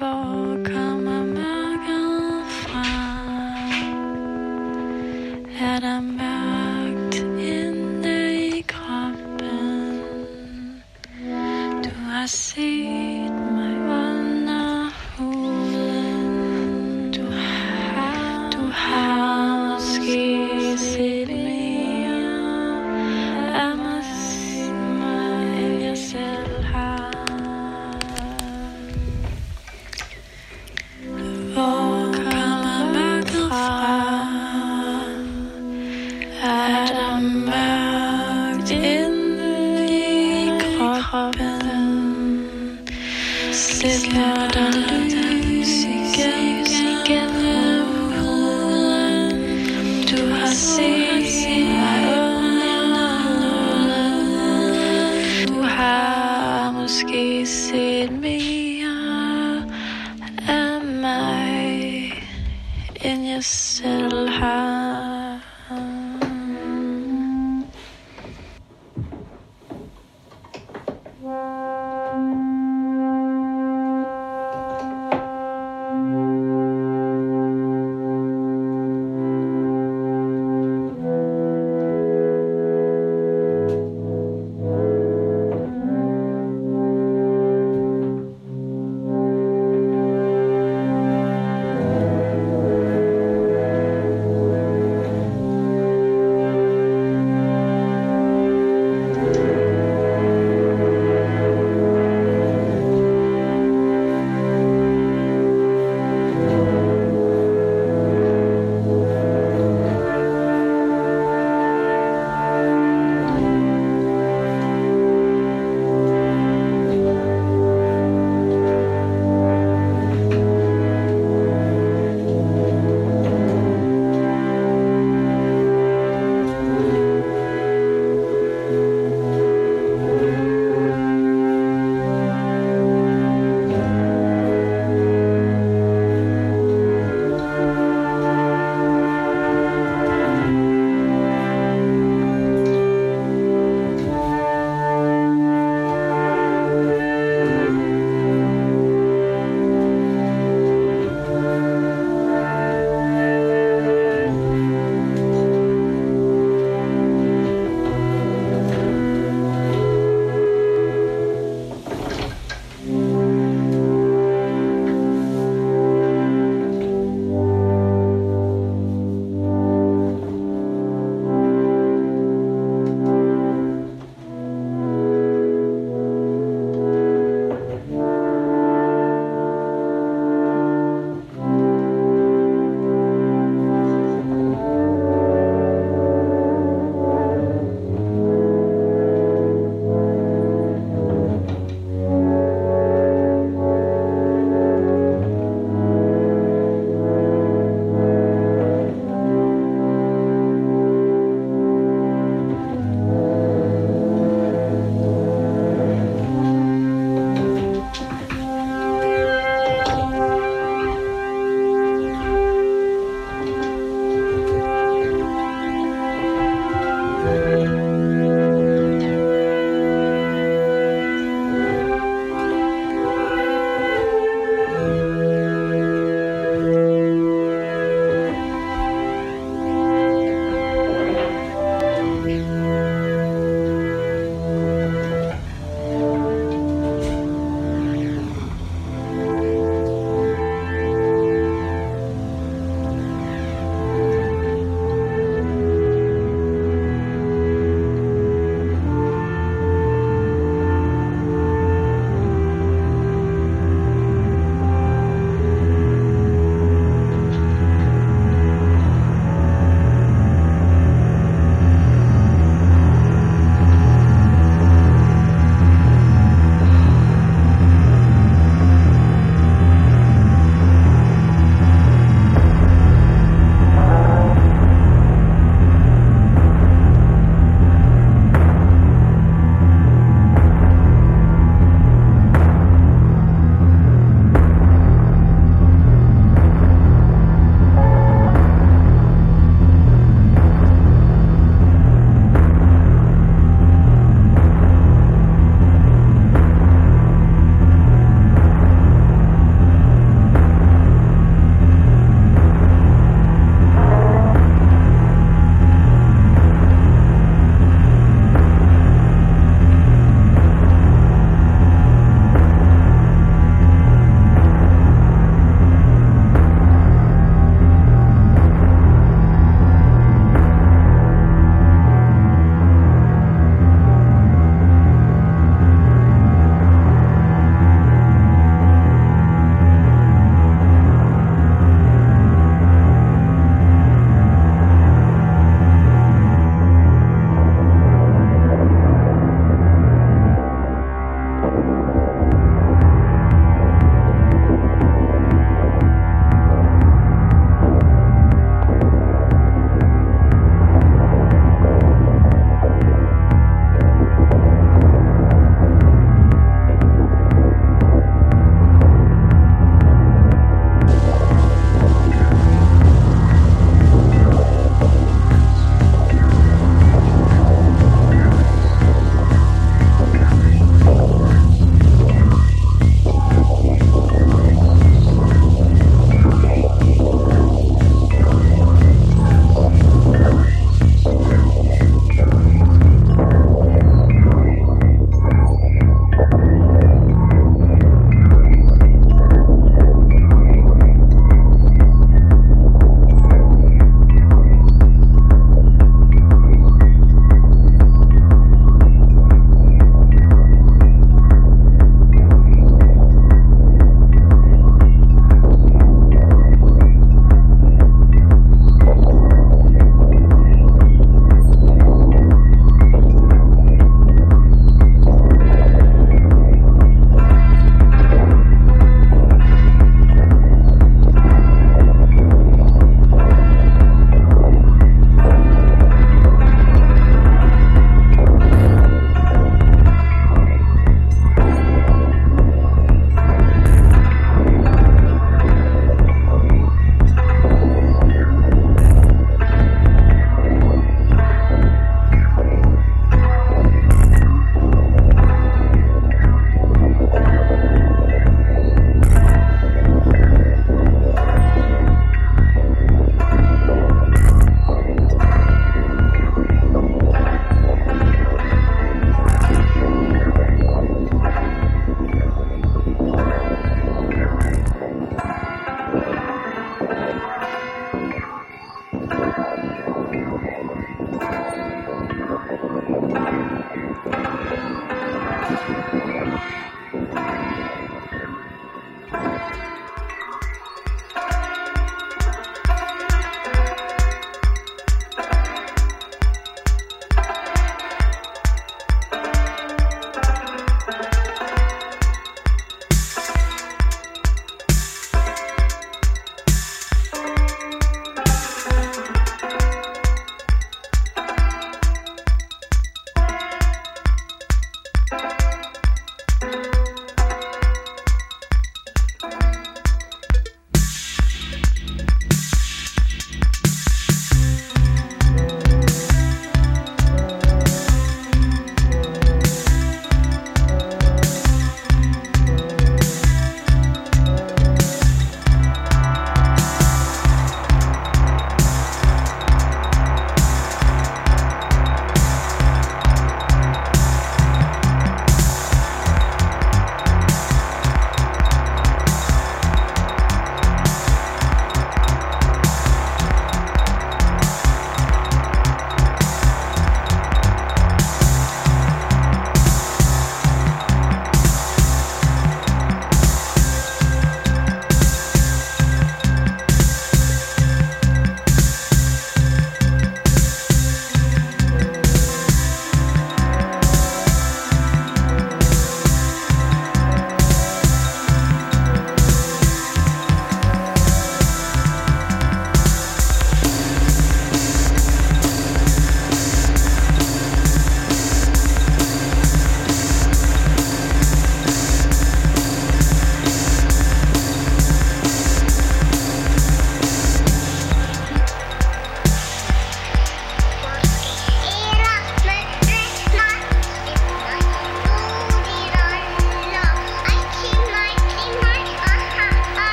of all kinds.